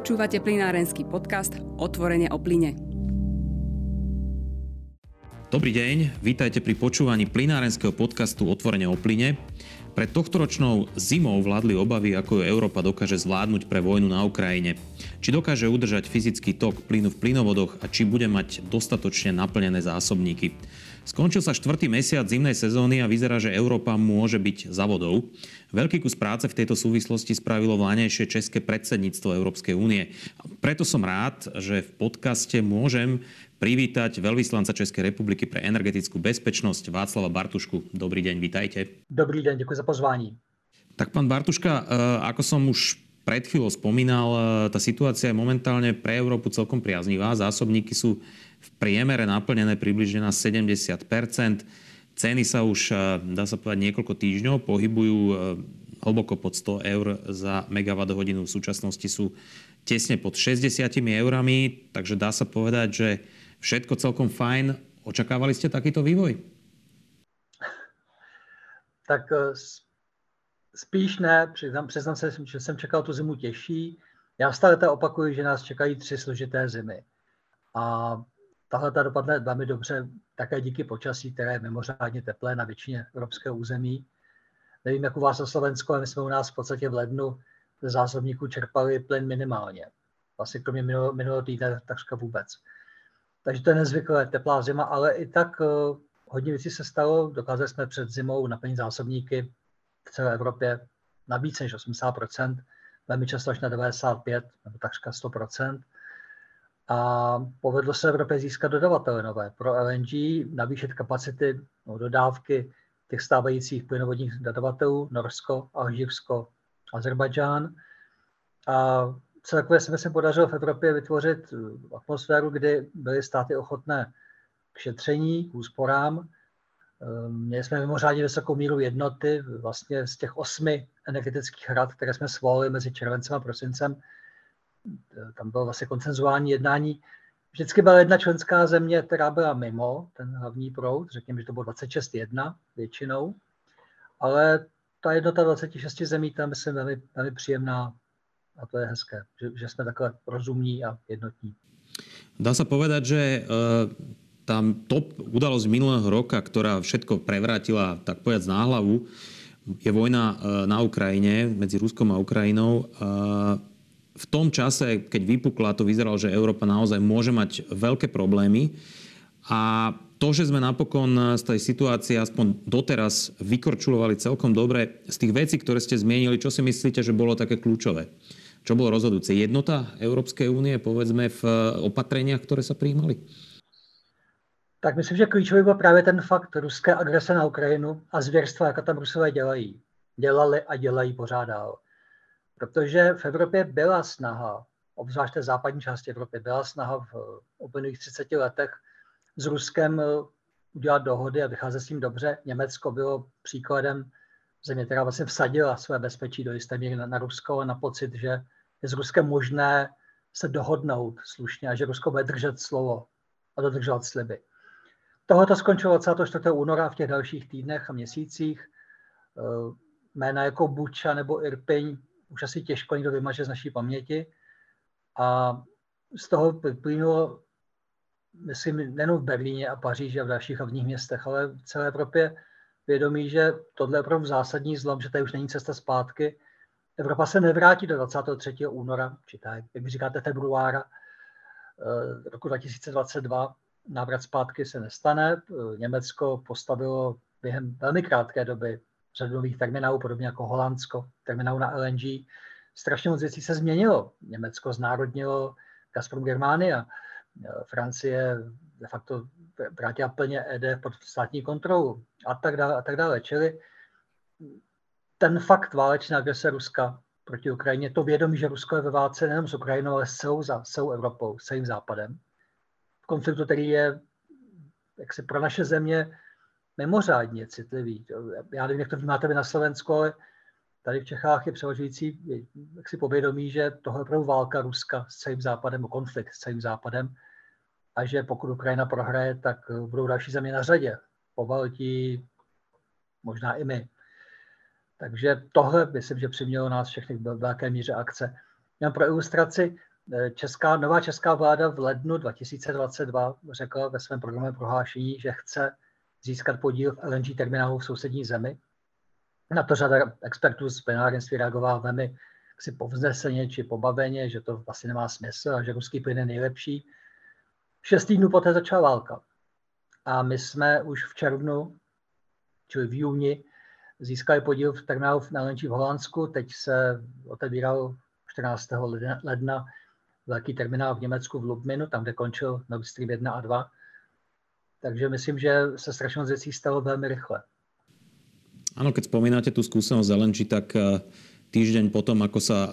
Počúvate plinárenský podcast Otvorene o plyne. Dobrý deň, vítajte pri počúvaní plinárenského podcastu Otvorene o plyne. Pred tohtoročnou zimou vládli obavy, ako ju Európa dokáže zvládnuť pre vojnu na Ukrajine. Či dokáže udržať fyzický tok plynu v plynovodoch a či bude mať dostatočne naplnené zásobníky. Skončil sa štvrtý mesiac zimnej sezóny a vyzerá, že Európa môže byť za vodou. Veľký kus práce v tejto súvislosti spravilo vlánejšie české predsedníctvo Európskej únie. Preto som rád, že v podcaste môžem privítať veľvyslanca Českej republiky pre energetickú bezpečnosť Václava Bartušku. Dobrý deň, vítajte. Dobrý deň, ďakujem za pozvání. Tak pán Bartuška, eh, ako som už pred chvíľou spomínal, eh, tá situácia je momentálne pre Európu celkom priaznivá. Zásobníky sú v priemere naplnené približne na 70% Ceny sa už, eh, dá sa povedať, niekoľko týždňov pohybujú eh, hlboko pod 100 eur za megawatt hodinu. V súčasnosti sú tesne pod 60 eurami, takže dá sa povedať, že všetko celkom fajn. Očakávali ste takýto vývoj? Tak spíš ne, přiznám, přiznám se, že jsem čekal tu zimu těžší. Já stále opakuju, že nás čekají tři složité zimy. A Tahle ta dopadne velmi dobře také díky počasí, které je mimořádně teplé na většině evropského území. Nevím, jak u vás na Slovensku, ale my jsme u nás v podstatě v lednu ze zásobníků čerpali plyn minimálně. Vlastně kromě minulého, minulého týdne takřka vůbec. Takže to je nezvyklé teplá zima, ale i tak uh, hodně věcí se stalo. Dokázali jsme před zimou naplnit zásobníky v celé Evropě na více než 80% velmi často až na 95 nebo takřka 100% a povedlo se Evropě získat dodavatele nové pro LNG, navýšit kapacity no, dodávky těch stávajících plynovodních dodavatelů, Norsko, Alžírsko, Azerbajdžán. A celkově se mi se podařilo v Evropě vytvořit atmosféru, kdy byly státy ochotné k šetření, k úsporám. Ehm, měli jsme mimořádně vysokou míru jednoty, vlastně z těch osmi energetických rad, které jsme svolili mezi červencem a prosincem, tam bylo vlastně koncenzuální jednání. Vždycky byla jedna členská země, která byla mimo ten hlavní proud, řekněme, že to bylo 26-1 většinou, ale ta jednota 26 zemí tam myslím velmi, velmi příjemná a to je hezké, že, že jsme takhle rozumní a jednotní. Dá sa povedať, že uh, tam top udalosť minulého roka, ktorá všetko prevrátila, tak povedať, na hlavu, je vojna uh, na Ukrajine medzi Ruskom a Ukrajinou. Uh, v tom čase, keď vypukla, to vyzeralo, že Európa naozaj môže mať veľké problémy. A to, že sme napokon z tej situácie aspoň doteraz vykorčulovali celkom dobre, z tých vecí, ktoré ste zmienili, čo si myslíte, že bolo také kľúčové? Čo bolo rozhodujúce? Jednota Európskej únie, povedzme, v opatreniach, ktoré sa prijímali? Tak myslím, že klíčový byl právě ten fakt ruské agrese na Ukrajinu a zvěrstva, jaká tam Rusové dělají. Dělali a dělají pořád dál. Protože v Evropě byla snaha, obzvlášť v západní části Evropy, byla snaha v uplynulých 30 letech s Ruskem eh, udělat dohody a vycházet s tím dobře. Německo bylo příkladem země, která vlastně vsadila své bezpečí do jisté míry na, na Rusko a na pocit, že je s Ruskem možné se dohodnout slušně a že Rusko bude držet slovo a dodržovat sliby. Tohle to skončilo 24. února v těch dalších týdnech a měsících. Eh, jména jako Buča nebo Irpiň už asi těžko někdo vymaže z naší paměti. A z toho vyplynulo, myslím, nejen v Berlíně a Paříži a v dalších hlavních městech, ale v celé Evropě vědomí, že tohle je opravdu zásadní zlom, že tady už není cesta zpátky. Evropa se nevrátí do 23. února, či tak, jak vy říkáte, februára eh, roku 2022. Návrat zpátky se nestane. Německo postavilo během velmi krátké doby řadu nových terminálů, podobně jako Holandsko, terminál na LNG. Strašně moc věcí se změnilo. Německo znárodnilo Gazprom Germania, Francie de facto vrátila plně ED pod státní kontrolu a tak dále a tak dále. Čili ten fakt válečné agrese Ruska proti Ukrajině, to vědomí, že Rusko je ve válce nejen s Ukrajinou, ale s celou, s celou Evropou, s celým západem. V konfliktu, který je jaksi pro naše země mimořádně citlivý. Já nevím, jak to vnímáte vy na Slovensku, ale tady v Čechách je převažující jak si povědomí, že tohle je opravdu válka Ruska s celým západem, konflikt s celým západem a že pokud Ukrajina prohraje, tak budou další země na řadě. Po Baltí, možná i my. Takže tohle myslím, že přimělo nás všechny k velké míře akce. Jen pro ilustraci, česká, nová česká vláda v lednu 2022 řekla ve svém programovém prohlášení, že chce získat podíl v LNG terminálu v sousední zemi. Na to řada expertů z plynárenství reagovala velmi si povzneseně či pobaveně, že to asi nemá smysl a že ruský plyn je nejlepší. Šest týdnů poté začala válka. A my jsme už v červnu, čili v júni, získali podíl v terminálu na LNG v Holandsku. Teď se otevíral 14. ledna velký terminál v Německu v Lubminu, tam, kde končil Nord Stream 1 a 2. Takže myslím, že se strašně věcí stalo velmi rychle. Ano, keď spomínate tú skúsenosť LNG, tak eh, týždeň potom, ako sa eh,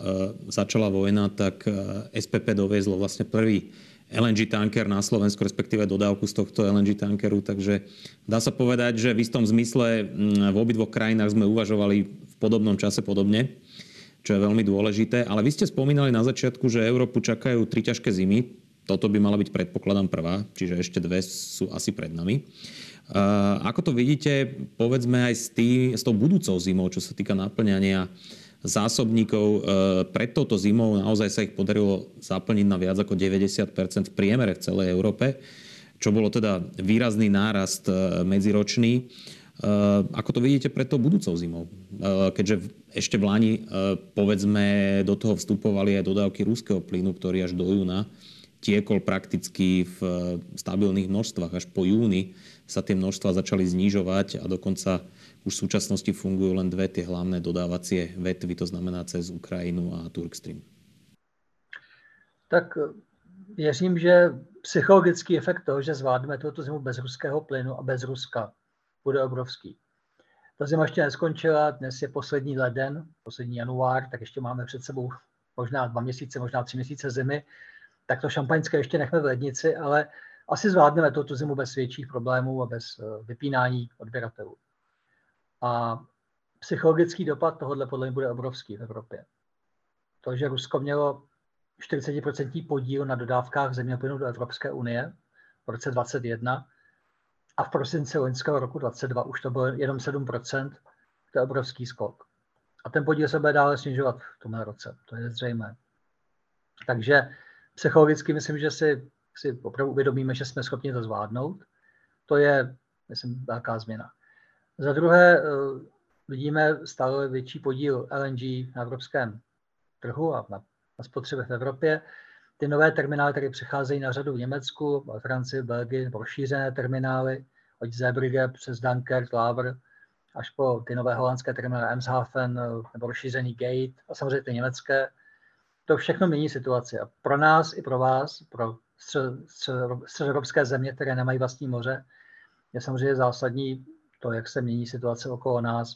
začala vojna, tak eh, SPP doviezlo vlastne prvý LNG tanker na Slovensku, respektíve dodávku z tohto LNG tankeru. Takže dá sa povedať, že v istom zmysle mm, v obidvoch krajinách sme uvažovali v podobnom čase podobne, čo je veľmi dôležité. Ale vy ste spomínali na začiatku, že Európu čakajú tri ťažké zimy. Toto by mala byť predpokladám prvá, čiže ešte dve sú asi pred nami. Ako to vidíte, povedzme aj s, tý, s tou budúcou zimou, čo sa týka naplňania zásobníkov. E, pred touto zimou naozaj sa ich podarilo zaplniť na viac ako 90 v priemere v celej Európe, čo bolo teda výrazný nárast e, medziročný. E, ako to vidíte pred tou budúcou zimou? Keďže ešte v Lani, povedzme, do toho vstupovali aj dodávky ruského plynu, ktorý až do júna tiekol prakticky v stabilných množstvách. Až po júni sa tie množstva začali znižovať a dokonca už v súčasnosti fungujú len dve tie hlavné dodávacie vetvy, to znamená cez Ukrajinu a Turkstream. Tak eh, věřím, že psychologický efekt toho, že zvládneme tuto zimu bez ruského plynu a bez Ruska, bude obrovský. Ta zima ještě neskončila, dnes je poslední leden, poslední január, tak ještě máme před sebou možná dva měsíce, možná tři měsíce zimy, tak to šampaňské ještě nechme v lednici, ale asi zvládneme tuto zimu bez větších problémů a bez eh, vypínání odběratelů. A psychologický dopad tohohle podle mě bude obrovský v Evropě. To, že Rusko mělo 40% podíl na dodávkách země plynu do Evropské unie v roce 2021 a v prosinci loňského roku 2022 už to bylo jenom 7%, to je obrovský skok. A ten podíl se bude dále snižovat v tomhle roce, to je zřejmé. Takže psychologicky myslím, že si, si opravdu uvědomíme, že jsme schopni to zvládnout. To je, myslím, velká změna. Za druhé eh, vidíme stále větší podíl LNG na evropském trhu a na, na spotřebě v Evropě. Ty nové terminály, které přicházejí na řadu v Německu, v Francii, Belgii, rozšířené terminály, od Zeebrugge přes Dunkirk, Laver, až po ty nové holandské terminály Emshaven eh, nebo rozšířený Gate a samozřejmě ty německé. To všechno mění situaci. A pro nás i pro vás, pro středoevropské země, které nemají vlastní moře, je samozřejmě zásadní to, jak se mění situace okolo nás,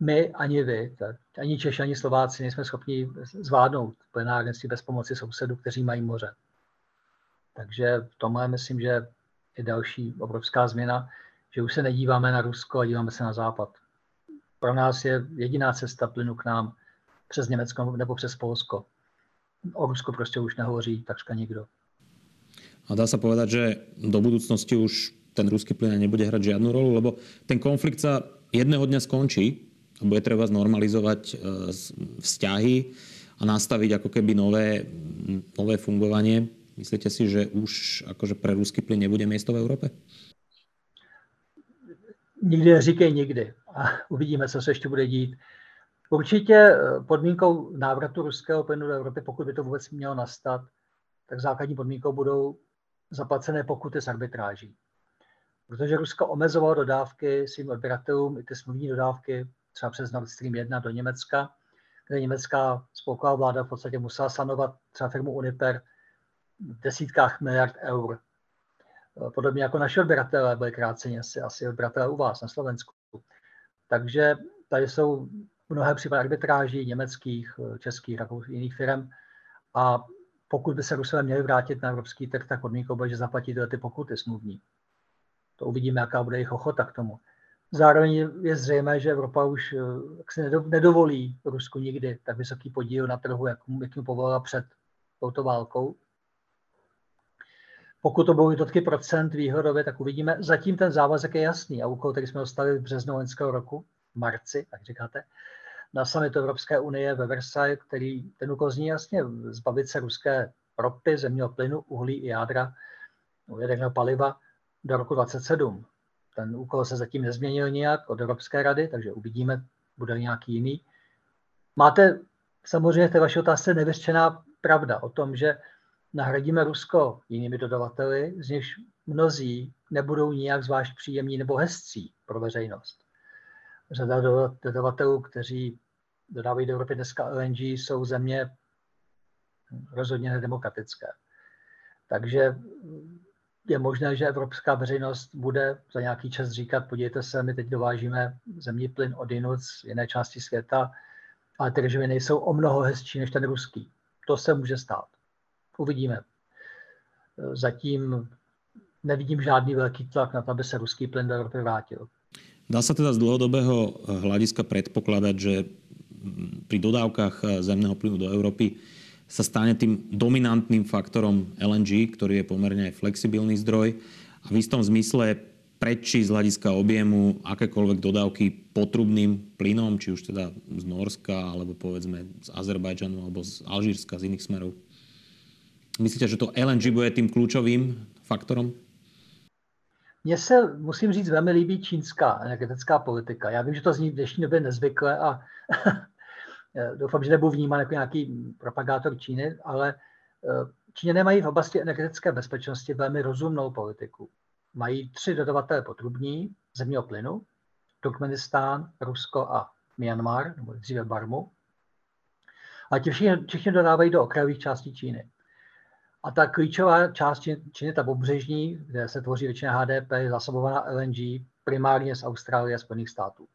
my ani vy, tak, ani Češi, ani Slováci nejsme schopni zvládnout plenárnictví bez pomoci sousedů, kteří mají moře. Takže v tomhle myslím, že je další obrovská změna, že už se nedíváme na Rusko a díváme se na Západ. Pro nás je jediná cesta plynu k nám přes Německo nebo přes Polsko. O Rusku prostě už nehovoří takřka nikdo. A dá sa povedať, že do budúcnosti už ten ruský plyn nebude hrať žiadnu rolu, lebo ten konflikt sa jedného dňa skončí a bude treba znormalizovať e, vzťahy a nastaviť ako keby nové, nové fungovanie. Myslíte si, že už akože pre ruský plyn nebude miesto v Európe? Nikdy neříkej nikdy. A uvidíme, co se ještě bude dít. Určitě e, podmínkou návratu ruského plynu do Evropy, pokud by to vůbec mělo nastat, tak základní podmínkou budou zaplacené pokuty z arbitráží protože Rusko omezovalo dodávky svým odběratelům, i ty smluvní dodávky, třeba přes Nord Stream 1 do Německa, kde německá spolková vláda v podstatě musela sanovat třeba firmu Uniper v desítkách miliard eur. Podobně jako naši odběratelé byli kráceni, asi, asi odběratelé u vás na Slovensku. Takže tady jsou mnohé případy arbitráží německých, českých, rakouských, jiných firm. A pokud by se Rusové měli vrátit na evropský trh, tak podmínkou bude, že zaplatí tyhle ty pokuty smluvní. To uvidíme, jaká bude jejich ochota k tomu. Zároveň je zřejmé, že Evropa už eh, si nedovolí Rusku nikdy tak vysoký podíl na trhu, jak mu, jak mu povolila před touto válkou. Pokud to budou jednotky procent výhodově, tak uvidíme. Zatím ten závazek je jasný a úkol, který jsme dostali v březnu loňského roku, v marci, tak říkáte, na samitu Evropské unie ve Versailles, který ten úkol zní jasně zbavit se ruské ropy, zemního plynu, uhlí i jádra, jaderného paliva do roku 27. Ten úkol se zatím nezměnil nijak od Evropské rady, takže uvidíme, bude nějaký jiný. Máte samozřejmě v té vaší otázce nevyřčená pravda o tom, že nahradíme Rusko jinými dodavateli, z nichž mnozí nebudou nijak zvlášť příjemní nebo hezcí pro veřejnost. Řada dodavatelů, kteří dodávají do Evropy dneska LNG, jsou země rozhodně nedemokratické. Takže je možné, že evropská veřejnost bude za nějaký čas říkat, podívejte se, my teď dovážíme zemní plyn od jinut z jiné části světa, ale ty režimy nejsou o mnoho hezčí než ten ruský. To se může stát. Uvidíme. Zatím nevidím žádný velký tlak na to, aby se ruský plyn do Evropy vrátil. Dá sa teda z dlhodobého hľadiska predpokladať, že pri dodávkach zemného plynu do Európy sa stane tým dominantným faktorom LNG, ktorý je pomerne flexibilný zdroj a v istom zmysle prečí z hľadiska objemu akékoľvek dodávky potrubným plynom, či už teda z Norska, alebo povedzme z Azerbajdžanu, alebo z Alžírska, z iných smerov. Myslíte, že to LNG bude tým kľúčovým faktorom? Mně se, musím říct, velmi líbí čínská energetická politika. Já vím, že to zní v dnešní době nezvykle a doufám, že nebudu vnímat jako nějaký propagátor Číny, ale eh, Číňané mají v oblasti energetické bezpečnosti velmi rozumnou politiku. Mají tři dodavatele potrubní zemního plynu, Turkmenistán, Rusko a Myanmar, nebo dříve Barmu. A ti všichni, všichni dodávají do okrajových částí Číny. A ta klíčová část Číny, ta pobřežní, kde se tvoří většina HDP, je zasobovaná LNG primárně z Austrálie a Spojených států.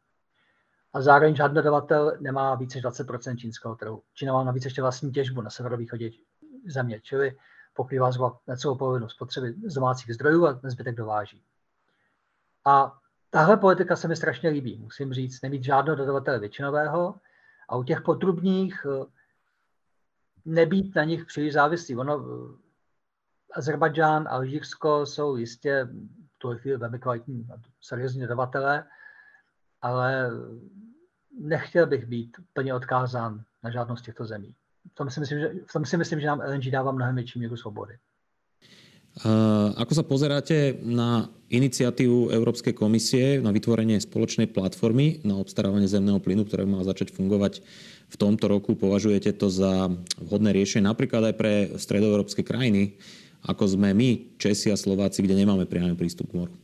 A zároveň žádný dodavatel nemá více než 20% čínského trhu. Čína má navíc ještě vlastní těžbu na severovýchodě země, čili pokrývá zhruba necelou polovinu spotřeby z domácích zdrojů a zbytek dováží. A tahle politika se mi strašně líbí. Musím říct, nemít žádného dodavatele většinového a u těch potrubních nebýt na nich příliš závislý. Ono, Azerbajdžán, Alžírsko jsou jistě v tuhle chvíli velmi kvalitní, seriózní dodavatelé, ale nechtěl bych být plně odkázán na žádnou z těchto zemí. V tom si myslím, že, v tom si myslím, že nám LNG dává mnohem větší míru svobody. Uh, ako sa pozeráte na iniciatívu Európskej komisie na vytvorenie spoločnej platformy na obstarávanie zemného plynu, ktorá má začať fungovať v tomto roku? Považujete to za vhodné riešenie napríklad aj pre stredoeurópske krajiny, ako sme my, Česi a Slováci, kde nemáme priamy prístup k moru?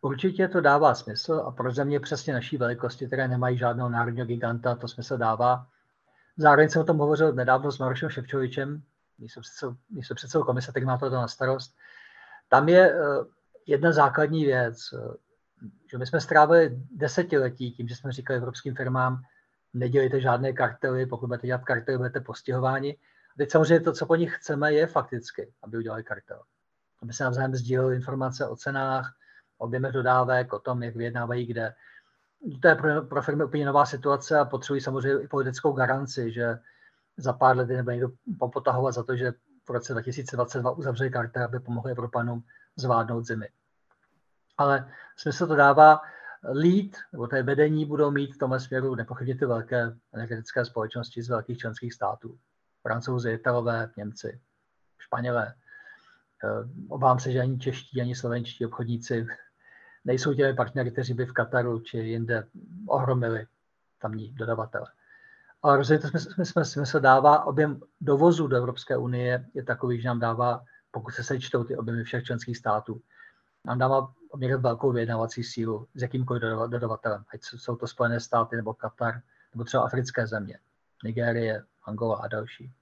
Určitě to dává smysl a pro země přesně naší velikosti, které nemají žádného národního giganta, to smysl dává. Zároveň jsem o tom hovořil nedávno s Marošem Ševčovičem, místo předsedou komise, který má to na starost. Tam je eh, jedna základní věc, eh, že my jsme strávili desetiletí tím, že jsme říkali evropským firmám, nedělejte žádné kartely, pokud budete dělat kartely, budete postihováni. A teď samozřejmě to, co po nich chceme, je fakticky, aby udělali kartel. Aby se navzájem sdíleli informace o cenách, objemech dodávek, o tom, jak vyjednávají kde. To je pro, pro firmy úplně nová situace a potřebují samozřejmě i politickou garanci, že za pár let nebude někdo popotahovat za to, že v roce 2022 uzavřeli karty, aby pomohli Evropanům zvládnout zimy. Ale smysl to dává, lead, nebo té vedení budou mít v tomhle směru nepochybně ty velké energetické společnosti z velkých členských států. Francouzi, Italové, Němci, Španělé. Obávám se, že ani čeští, ani slovenští obchodníci nejsou těmi partnery, kteří by v Kataru či jinde ohromili tamní dodavatele. Ale rozhodně to smysl, smysl, dává objem dovozu do Evropské unie je takový, že nám dává, pokud se sečtou ty objemy všech členských států, nám dává poměrně velkou vyjednávací sílu s jakýmkoliv dodavatelem, ať jsou to Spojené státy nebo Katar, nebo třeba africké země, Nigérie, Angola a další.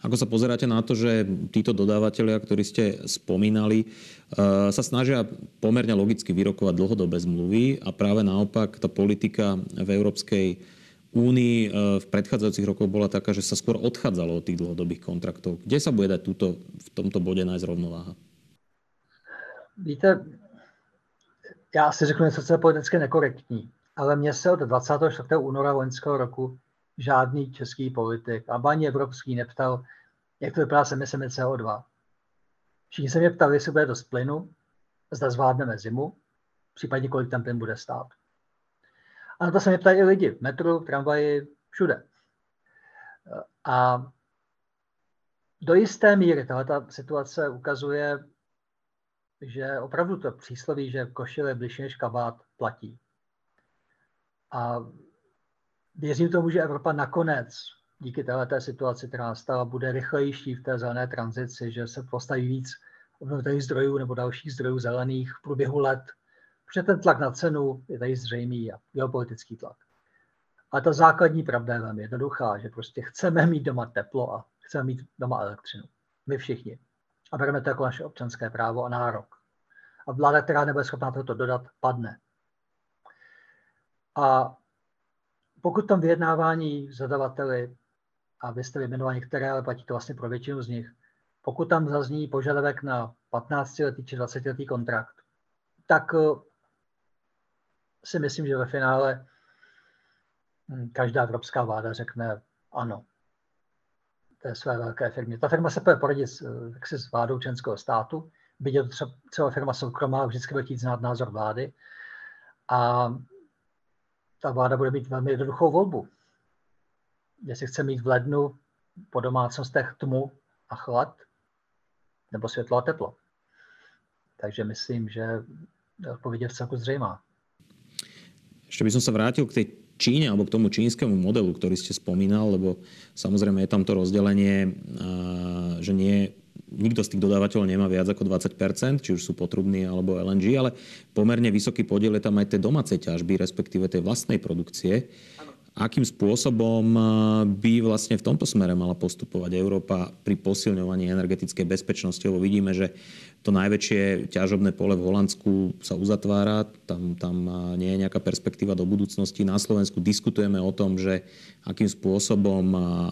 Ako sa pozeráte na to, že títo dodávateľia, ktorí ste spomínali, eh, sa snažia pomerne logicky vyrokovať dlhodobé zmluvy a práve naopak tá politika v Európskej únii eh, v predchádzajúcich rokoch bola taká, že sa skôr odchádzalo od tých dlhodobých kontraktov. Kde sa bude dať túto, v tomto bode nájsť rovnováha? Víte, já asi řeknu něco, co je politicky nekorektní, ale mě se od 24. února loňského roku žádný český politik a ani evropský neptal, jak to vypadá s emisemi CO2. Všichni se mě ptali, jestli bude dost plynu, zda zvládneme zimu, případně kolik ten plyn bude stát. A na to se mě ptají i lidi v metru, v tramvaji, všude. A do jisté míry tahle situace ukazuje, že opravdu to přísloví, že košile bližší než kabát, platí. A věřím tomu, že Evropa nakonec díky této situaci, která nastala, bude rychlejší v té zelené tranzici, že se postaví víc obnovitelných zdrojů nebo dalších zdrojů zelených v průběhu let, protože ten tlak na cenu je tady zřejmý a geopolitický tlak. Ale ta základní pravda je velmi jednoduchá, že prostě chceme mít doma teplo a chceme mít doma elektřinu. My všichni. A bereme to jako naše občanské právo a nárok. A vláda, která nebude schopná toto dodat, padne. A pokud tam vyjednávání zadavateli, a vy jste vyjmenovali některé, ale platí to vlastně pro většinu z nich, pokud tam zazní požadavek na 15-letý či 20-letý kontrakt, tak eh, si myslím, že ve finále hm, každá evropská vláda řekne ano té své velké firmě. Ta firma se bude poradit s, s vládou členského státu, byť je to třeba celá firma soukromá, vždycky bude chtít znát názor vlády. A ta vláda bude mít velmi jednoduchou volbu. Jestli chce mít v lednu po domácnostech tmu a chlad, nebo světlo a teplo. Takže myslím, že odpověď je v celku zřejmá. Ešte by som sa vrátil k tej Číne alebo k tomu čínskemu modelu, ktorý ste spomínal, lebo samozrejme je tam to rozdelenie, že nie nikto z tých dodávateľov nemá viac ako 20%, či už sú potrubní alebo LNG, ale pomerne vysoký podiel je tam aj tej domácej ťažby, respektíve tej vlastnej produkcie. Akým spôsobom by vlastne v tomto smere mala postupovať Európa pri posilňovaní energetickej bezpečnosti? Lebo vidíme, že to najväčšie ťažobné pole v Holandsku sa uzatvára, tam, tam nie je nejaká perspektíva do budúcnosti. Na Slovensku diskutujeme o tom, že akým spôsobom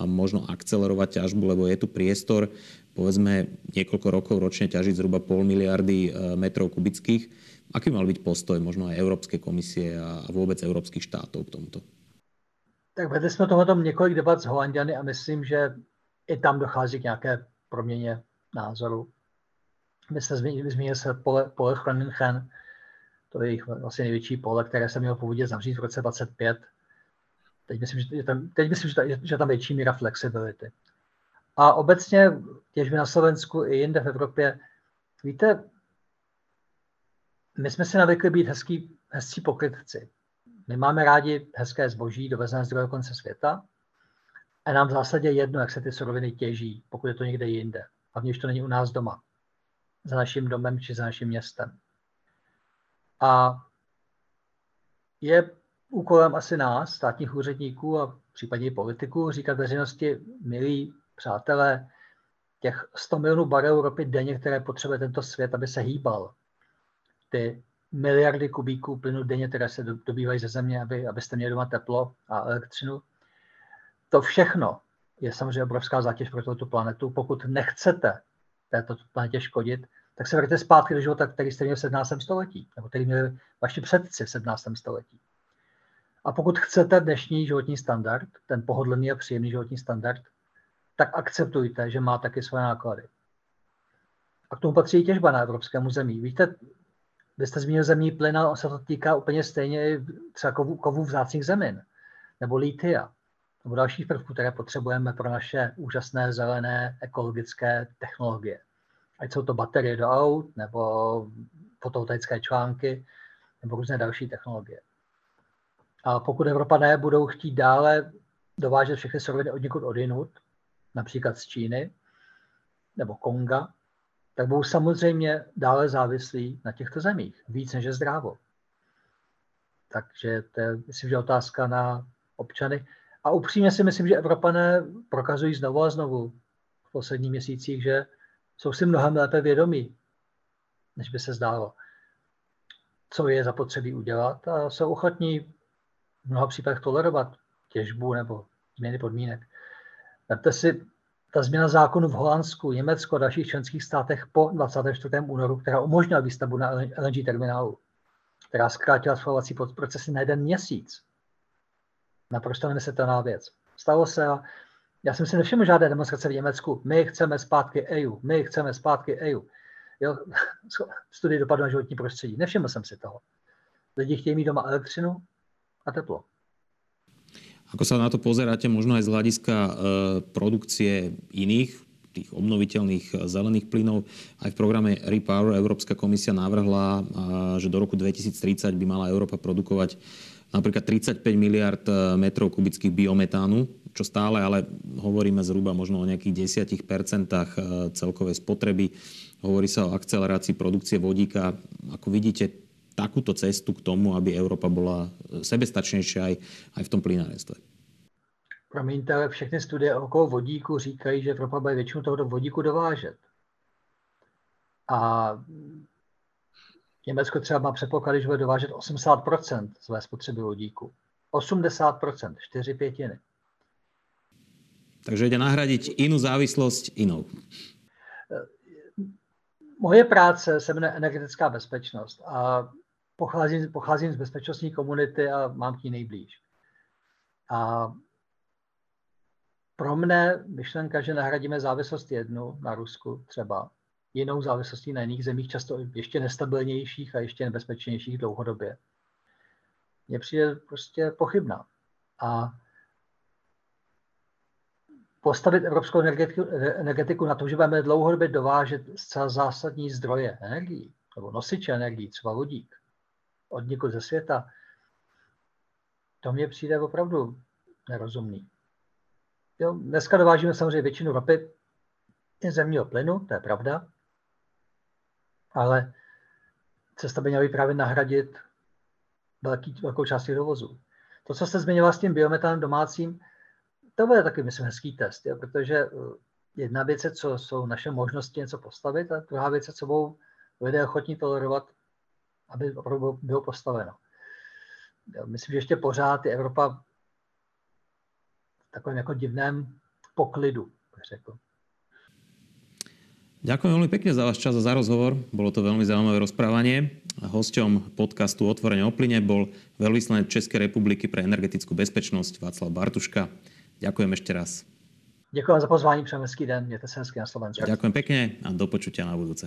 možno akcelerovať ťažbu, lebo je tu priestor povedzme niekoľko rokov ročne ťažiť zhruba pol miliardy metrov kubických. Aký mal byť postoj možno aj Európskej komisie a vôbec európskych štátov k tomuto? Tak vedli jsme tohle několik debat s Holandiany a myslím, že i tam dochází k nějaké proměně názoru. My jsme zmínili, zmínili se pole, pole Groningen, to je jejich vlastně největší pole, které se mělo původně zavřít v roce 25. Teď myslím, že tam, teď myslím, že, že tam větší míra flexibility. A obecně těžby na Slovensku i jinde v Evropě, víte, my jsme si navykli být hezký, hezcí pokrytci. My máme rádi hezké zboží dovezené z druhého konce světa a nám v zásadě jedno, jak se ty suroviny těží, pokud je to někde jinde. Hlavně, když to není u nás doma, za naším domem či za naším městem. A je úkolem asi nás, státních úředníků a případně i politiků, říkat veřejnosti, milí přátelé, těch 100 milionů barelů ropy denně, které potřebuje tento svět, aby se hýbal, ty miliardy kubíků plynu denně, které se dobývají ze země, aby, abyste měli doma teplo a elektřinu, to všechno je samozřejmě obrovská zátěž pro tuto planetu. Pokud nechcete této planetě škodit, tak se vrátite zpátky do života, který jste měli v 17. století, nebo který měli vaši předci v 17. století. A pokud chcete dnešní životní standard, ten pohodlný a příjemný životní standard, tak akceptujte, že má taky své náklady. A k tomu patří i těžba na evropském území. Víte, vy jste zmínil zemní plyn, ale on se to týká úplně stejně i třeba kovů, kovů vzácných zemin, nebo lítia, nebo dalších prvků, které potřebujeme pro naše úžasné zelené ekologické technologie. Ať jsou to baterie do aut, nebo fotovoltaické články, nebo různé další technologie. A pokud Evropané budou chtít dále dovážet všechny suroviny od někud odinut, například z Číny nebo Konga, tak budou samozřejmě dále závislí na těchto zemích, víc než je zdrávo. Takže to je, myslím, že otázka na občany. A upřímně si myslím, že Evropané prokazují znovu a znovu v posledních měsících, že jsou si mnohem lépe vědomí, než by se zdálo, co je zapotřebí udělat a jsou ochotní v mnoha případech tolerovat těžbu nebo změny podmínek. Vemte si ta změna zákonu v Holandsku, Německu a dalších členských státech po 24. únoru, která umožnila výstavbu na LNG terminálu, která zkrátila schvalovací procesy na jeden měsíc. Naprosto nemyslitelná věc. Stalo se já jsem si nevšiml žádné demonstrace v Německu. My chceme zpátky EU, my chceme zpátky EU. Jo, studii dopadu na životní prostředí. Nevšiml jsem si toho. Lidi chtějí mít doma elektřinu a teplo. Ako sa na to pozeráte možno aj z hľadiska e, produkcie iných tých obnoviteľných e, zelených plynov. Aj v programe Repower Európska komisia navrhla, že do roku 2030 by mala Európa produkovať napríklad 35 miliard e, metrov kubických biometánu, čo stále ale hovoríme zhruba možno o nejakých 10% celkovej spotreby. Hovorí sa o akcelerácii produkcie vodíka. Ako vidíte takúto cestu k tomu, aby Európa bola sebestačnější aj, aj v tom plynárenstve? Promiňte, ale všechny studie okolo vodíku říkají, že Evropa bude většinu tohoto vodíku dovážet. A Německo třeba má předpoklady, že bude dovážet 80% své spotřeby vodíku. 80%, 4 pětiny. Takže jde nahradit jinou závislost jinou. Moje práce se jmenuje energetická bezpečnost a pocházím, pocházím z bezpečnostní komunity a mám k ní nejblíž. A pro mne myšlenka, že nahradíme závislost jednu na Rusku třeba, jinou závislostí na jiných zemích, často ještě nestabilnějších a ještě nebezpečnějších dlouhodobě, mně přijde prostě pochybná. A postavit evropskou energetiku, energetiku na to, že budeme dlouhodobě dovážet zcela zásadní zdroje energií, nebo nosiče energií, třeba vodík, od někud ze světa, to mně přijde opravdu nerozumný. Jo, dneska dovážíme samozřejmě většinu ropy i zemního plynu, to je pravda, ale cesta by měla být právě nahradit velký, velkou část těch dovozů. To, co jste zmiňoval s tím biometánem domácím, to bude taky, myslím, hezký test, jo, protože eh, jedna věc je, co jsou naše možnosti něco postavit, a druhá věc je, co budou lidé ochotní tolerovat aby opravdu bylo postaveno. Myslím, že ještě pořád je Evropa v takovém jako divném poklidu, bych řekl. Ďakujem veľmi pekne za váš čas a za rozhovor. Bolo to veľmi zaujímavé rozprávanie. Hosťom podcastu Otvorenie o plyne bol veľvyslanec Českej republiky pre energetickú bezpečnosť Václav Bartuška. Ďakujem ešte raz. Ďakujem za pozvání, přejem hezký den, mějte se hezky na Slovensku. Ďakujem pekne a do počutia na budúce.